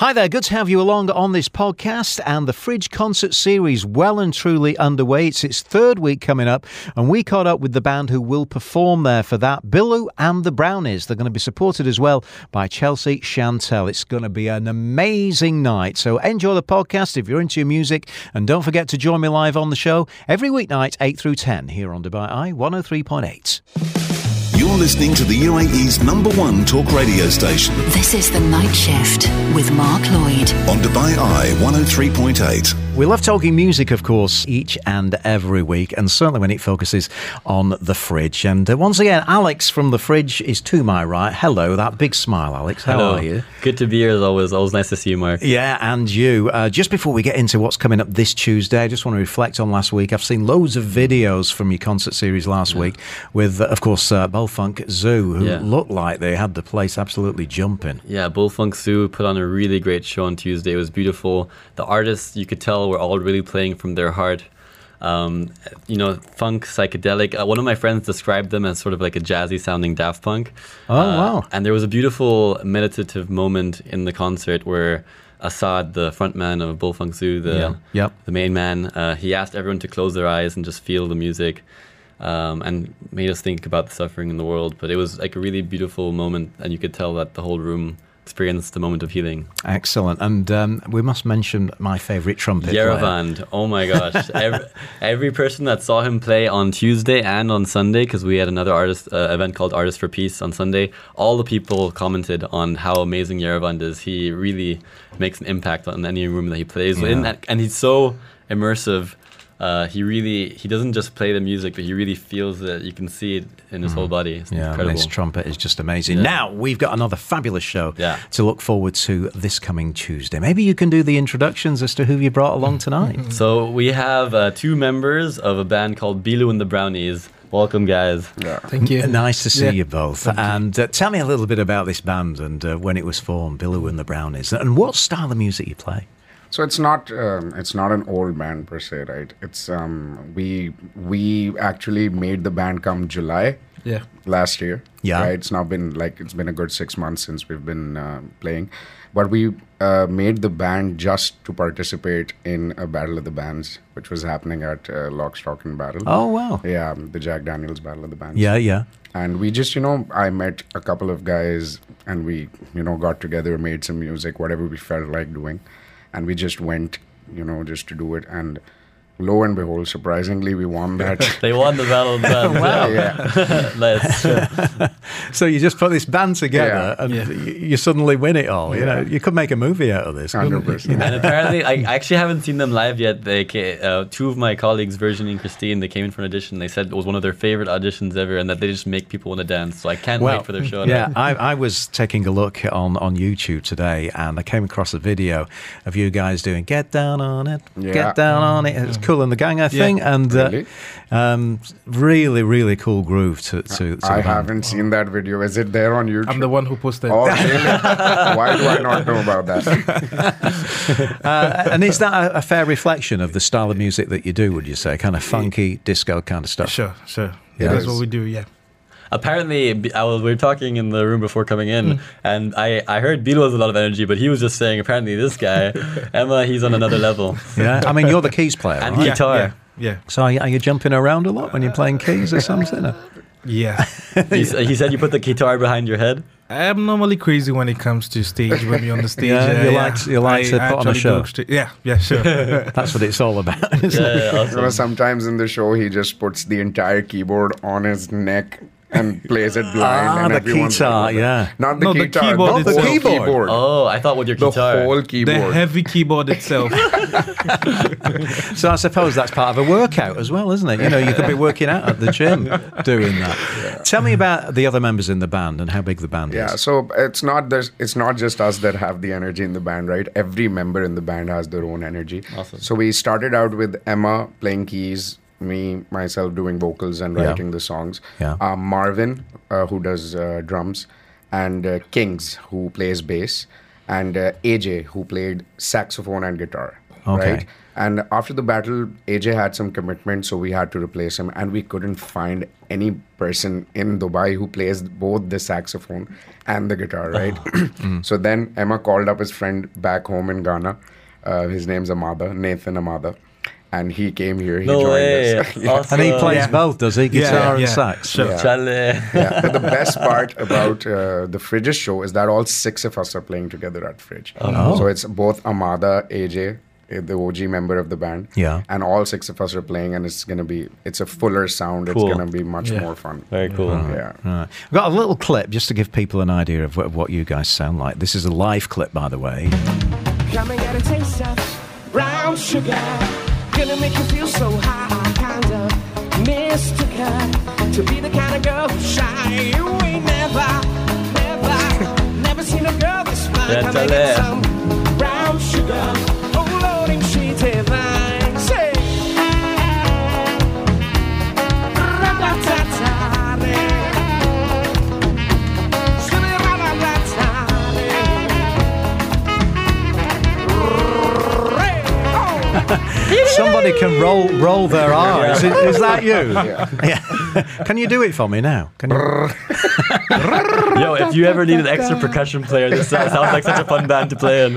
Hi there, good to have you along on this podcast and the Fridge concert series well and truly underway. It's its third week coming up, and we caught up with the band who will perform there for that Billu and the Brownies. They're going to be supported as well by Chelsea Chantel. It's going to be an amazing night. So enjoy the podcast if you're into your music, and don't forget to join me live on the show every weeknight, 8 through 10, here on Dubai Eye 103.8. You're listening to the UAE's number one talk radio station This is The Night Shift with Mark Lloyd. on Dubai Eye 103.8. We love talking music, of course, each and every week, and certainly when it focuses on the fridge. And uh, once again, Alex from the fridge is to my right. Hello, that big smile, Alex. How Hello. are you? Good to be here as always. Always nice to see you, Mark. Yeah, and you. Uh, just before we get into what's coming up this Tuesday, I just want to reflect on last week. I've seen loads of videos from your concert series last week with, uh, of course, uh, Bullfunk Zoo, who Yeah. looked like they had the place absolutely jumping. Yeah, Bullfunk Zoo put on a really great show on Tuesday. It was beautiful. The artists, you could tell, were all really playing from their heart. Um, you know, funk, psychedelic. Uh, one of my friends described them as sort of like a jazzy sounding Daft Punk. Oh, Uh, wow. And there was a beautiful meditative moment in the concert where Assad, the frontman of Bullfunk Zoo, the Yeah. Yep. the main man, uh, he asked everyone to close their eyes and just feel the music. Um, and made us think about the suffering in the world. But it was like a really beautiful moment, and you could tell that the whole room experienced the moment of healing. Excellent. And um, we must mention my favourite trumpet player. Yerevan, oh my gosh! every, every person that saw him play on Tuesday and on Sunday, because we had another artist uh, event called Artist for Peace on Sunday, all the people commented on how amazing Yerevan is. He really makes an impact on any room that he plays Yeah. in, and he's so immersive. Uh, he really he doesn't just play the music, but he really feels it. You can see it in his whole body. It's Mm. Yeah, incredible. this trumpet is just amazing. Yeah. Now we've got another fabulous show Yeah. to look forward to this coming Tuesday. Maybe you can do the introductions as to who you brought along tonight. So we have uh, two members of a band called Billu and the Brownies. Welcome, guys. Yeah. Thank you. nice to see Yeah. you both. And uh, tell me a little bit about this band and uh, when it was formed, Billu and the Brownies, and what style of music you play. So it's not um, it's not an old band per se, right? It's um, we we actually made the band come July Yeah. last year. Yeah. right. It's now been like it's been a good six months since we've been uh, playing, but we uh, made the band just to participate in a battle of the bands, which was happening at uh, Lock, Stock and Barrel. Oh, wow. Yeah, um, the Jack Daniels Battle of the Bands. Yeah, yeah. and we just you know i met a couple of guys and we you know got together made some music whatever we felt like doing and we just went you know just to do it. And lo and behold surprisingly we won that They won the battle of the bands. Wow. yeah nice. So you just put this band together Yeah. and Yeah. y- you suddenly win it all. You know, you could make a movie out of this. couldn't you? 100% and apparently, I I actually haven't seen them live yet. They ca- uh, two of my colleagues, Virginie and Christine, they came in for an audition. They said it was one of their favorite auditions ever, and that they just make people want to dance. So I can't Well, wait for their show. Yeah, I, I was taking a look on, on YouTube today and I came across a video of you guys doing Get Down on It, Yeah. Get Down on It. It's Kool and the Gang, I think. And uh, Really? um, really, really cool groove to, to, to i the haven't seen that video is it there on youtube I'm the one who posted. oh really why do i not know about that Uh, and is that a, a fair reflection of the style of music that you do, would you say? Kind of funky, disco kind of stuff? Sure, sure. Yeah. That's what we do. Yeah. Apparently, B- I was, we were talking in the room before coming in, and I, I heard Beetle has a lot of energy, but he was just saying apparently this guy, Emma, he's on another level. Yeah, I mean, you're the keys player, And right? Guitar. Yeah. Yeah. So are you, are you jumping around a lot when you're playing keys or something? or- Yeah. He, said you put the guitar behind your head. I'm normally crazy when it comes to stage. When you're on the stage, Yeah, uh, you like- you like I to put on a show. go yeah, yeah, sure. That's what it's all about. isn't it? Yeah, you know sometimes in the show he just puts the entire keyboard on his neck and plays it blind Ah, and the everyone's guitar, like, yeah. not the No, the guitar keyboard the whole Keyboard. keyboard Oh, I thought with your the guitar. whole the heavy keyboard itself. So I suppose that's part of a workout as well, isn't it? You know, you could be working out at the gym doing that. Tell me about the other members in the band and how big the band Yeah, is. Yeah, so it's not there's it's not just us that have the energy in the band, right? Every member in the band has their own energy. Awesome. So we started out with Emma playing keys, me myself doing vocals and Yeah. writing the songs. Yeah. Uh, Marvin, uh, who does uh, drums, and uh, Kings, who plays bass, and uh, AJ, who played saxophone and guitar. Okay. Right. And after the battle, AJ had some commitment, so we had to replace him, and we couldn't find any person in Dubai who plays both the saxophone and the guitar, right? so then Emma called up his friend back home in Ghana. Uh, his name's Amada, Nathan Amada. And he came here. He No joined way. us. Yeah. And he plays Yeah. both, does he? Guitar and yeah. sax. Sure. Yeah. Chale. yeah, but the best part about uh, the Fridges show is that all six of us are playing together at Fridge. Oh. So it's both Amada, AJ, uh, the OG member of the band, Yeah. and all six of us are playing, and it's gonna be it's a fuller sound. Cool. It's gonna be much Yeah. more fun. Very cool. Yeah. Right. I've got a little clip just to give people an idea of what, what you guys sound like. This is a live clip, by the way. Come and get a taste of brown sugar. Gonna make you feel so high, kind of mystical. To be the kind of girl who's shy. You ain't never, never, never seen a girl this fine. Come and get some Somebody can roll roll their R's. Is, is that you? Yeah. Yeah. Can you do it for me now? Can you? Yo, if you ever need an extra percussion player, this sounds like such a fun band to play in.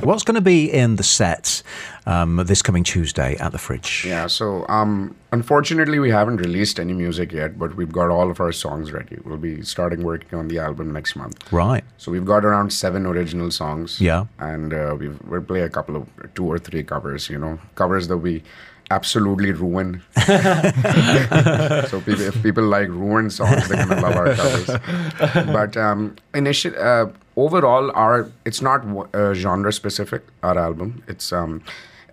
What's going to be in the sets um, this coming Tuesday at the Fridge? Yeah, so um, unfortunately, we haven't released any music yet, but we've got all of our songs ready. We'll be starting working on the album next month. Right. So we've got around seven original songs. Yeah. And uh, we've, we'll play a couple of two or three covers, you know, covers that we absolutely ruin. so people, if people like ruined songs, they're gonna love our covers. But um, initial, uh, overall, our it's not uh, genre specific. Our album, it's um,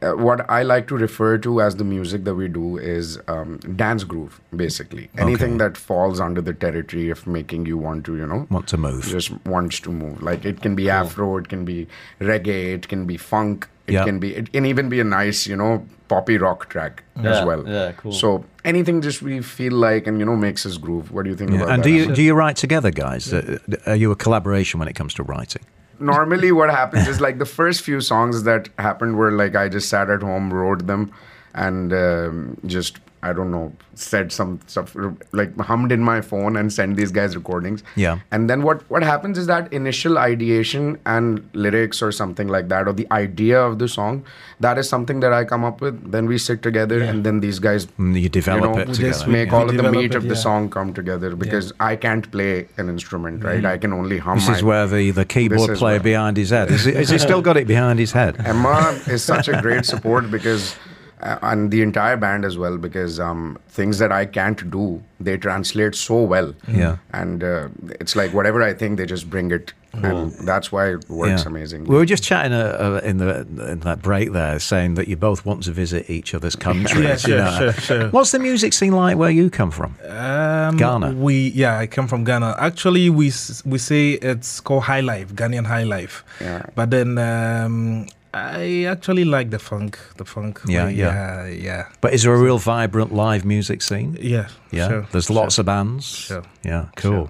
uh, what I like to refer to as the music that we do is um, dance groove, basically. Anything that falls under the territory of making you want to, you know, Want to move. just wants to move. Like it can be Afro, it can be reggae, it can be funk, it Yeah. can be, it can even be a nice, you know, poppy rock track as well. yeah, cool. So anything just we feel like and you know makes us groove. What do you think about And that? do you do you write together, guys? Uh, are you a collaboration when it comes to writing? Normally what happens is like the first few songs that happened were like I just sat at home, wrote them, and um, just I don't know said some stuff like hummed in my phone and sent these guys recordings. Yeah. And then what what happens is that initial ideation and lyrics or something like that, or the idea of the song, that is something that I come up with. Then we sit together, and then these guys you develop you know, it together. just make yeah. all We of the meat it, of the yeah. song come together because I can't play an instrument, right? Mm-hmm. I can only hum. This is my- where the, the keyboard player where- behind his head. Is he, has he still got it behind his head? Emma is such a great support because, and the entire band as well, because um, things that I can't do, they translate so well. Yeah. And uh, it's like whatever I think, they just bring it. And that's why it works Yeah. amazingly. We were just chatting uh, uh, in the in that break there, saying that you both want to visit each other's countries. Yeah, you sure, know. sure, sure. What's the music scene like where you come from? Um, Ghana. We yeah, I come from Ghana. Actually, we we say it's called high life, Ghanaian high life. Yeah. But then um, I actually like the funk, the funk. Yeah, way, yeah. yeah, yeah, But is there a real vibrant live music scene? yeah. Yeah, sure, there's sure. lots of bands. Sure. Yeah, cool.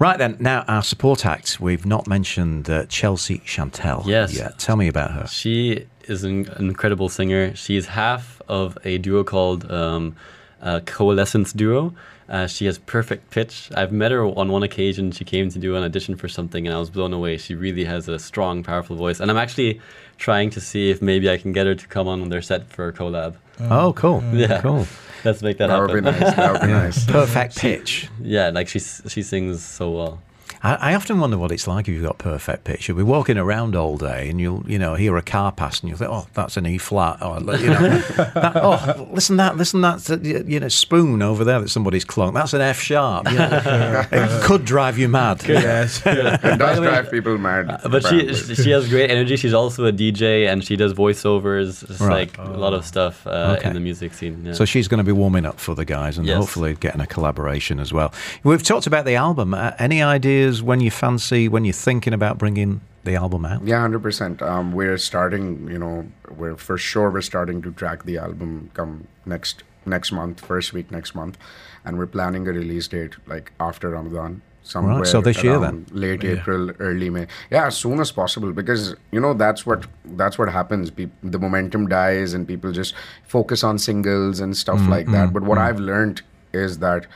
Right then, now our support act. We've not mentioned uh, Chelsea Chantel Yes. yet. Tell me about her. She is an incredible singer. She's half of a duo called um, uh, Coalescence Duo. Uh, she has perfect pitch. I've met her on one occasion. She came to do an audition for something, and I was blown away. She really has a strong, powerful voice. And I'm actually trying to see if maybe I can get her to come on their set for a collab. Oh, cool. Yeah. Cool. Let's make that, that would happen. be nice. That would be nice. Perfect pitch. yeah, like she she sings so well. I, I often wonder what it's like if you've got perfect pitch. You'll be walking around all day and you'll, you know, hear a car pass and you'll think, oh, that's an E flat. Or, you know, that, oh, listen that, listen that, uh, you know, spoon over there that somebody's clunked. That's an F sharp. You know. it could drive you mad. Yes. It does drive people mad. But she apparently. she has great energy. She's also a DJ and she does voiceovers. It's Right. like a lot of stuff uh, Okay. in the music scene. Yeah. So she's going to be warming up for the guys and Yes. hopefully getting a collaboration as well. We've talked about the album. Uh, any ideas when you fancy, when you're thinking about bringing the album out? Yeah, hundred percent. Um, we're starting. You know, we're for sure we're starting to track the album come next next month, first week next month, and we're planning a release date like after Ramadan. somewhere so this year then? late April, early May. Yeah, as soon as possible because you know that's what that's what happens. Peop the momentum dies and people just focus on singles and stuff Mm, like that. But what I've learned is that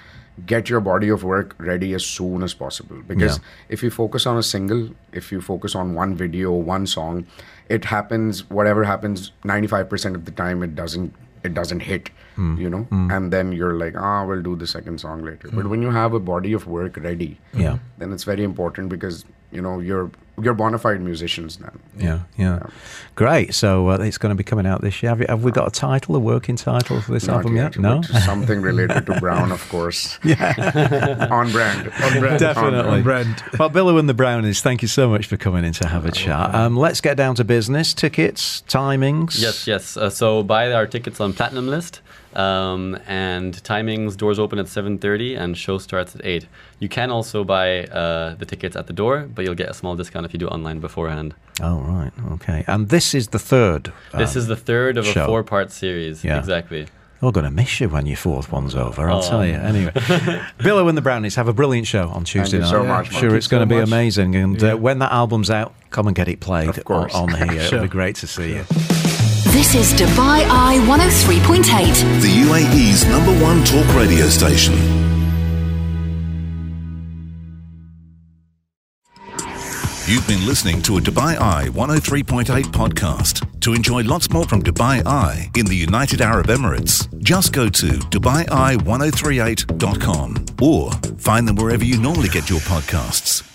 get your body of work ready as soon as possible because if you focus on a single, if you focus on one video, one song, it happens. Whatever happens, ninety five percent of the time, it doesn't it doesn't hit. Hmm. You know, and then you're like, ah, we'll do the second song later. But when you have a body of work ready, Hmm. Yeah. then it's very important because you know you're you're bona fide musicians then. Yeah, yeah. Great. So uh, it's going to be coming out this year. Have, you, have we got a title, a working title for this Not album yet? yet, No? something related to Brown, of course. Yeah, on brand. On brand. Definitely. Brand. Well, Billu and the Brownies, thank you so much for coming in to have a chat. Um, let's get down to business. Tickets, timings. Yes, yes. Uh, so buy our tickets on Platinumlist. Um, and timings, doors open at 7.30 and show starts at 8. You can also buy uh, the tickets at the door, but you'll get a small discount if you do it online beforehand. Oh, right. Okay. And this is the third. This um, is the third of show. a four-part series. Yeah. Exactly. We're going to miss you when your fourth one's over, I'll Oh. tell you. Anyway, Billu and the Brownies have a brilliant show on Tuesday you night. so much, I'm sure it's you going to so be much. amazing. And Yeah. uh, when that album's out, come and get it played Of course. on, on here. Sure. It'll be great to see you. This is Dubai Eye 103.8. The UAE's number one talk radio station. You've been listening to a Dubai Eye 103.8 podcast. To enjoy lots more from Dubai Eye in the United Arab Emirates, just go to DubaiEye1038.com or find them wherever you normally get your podcasts.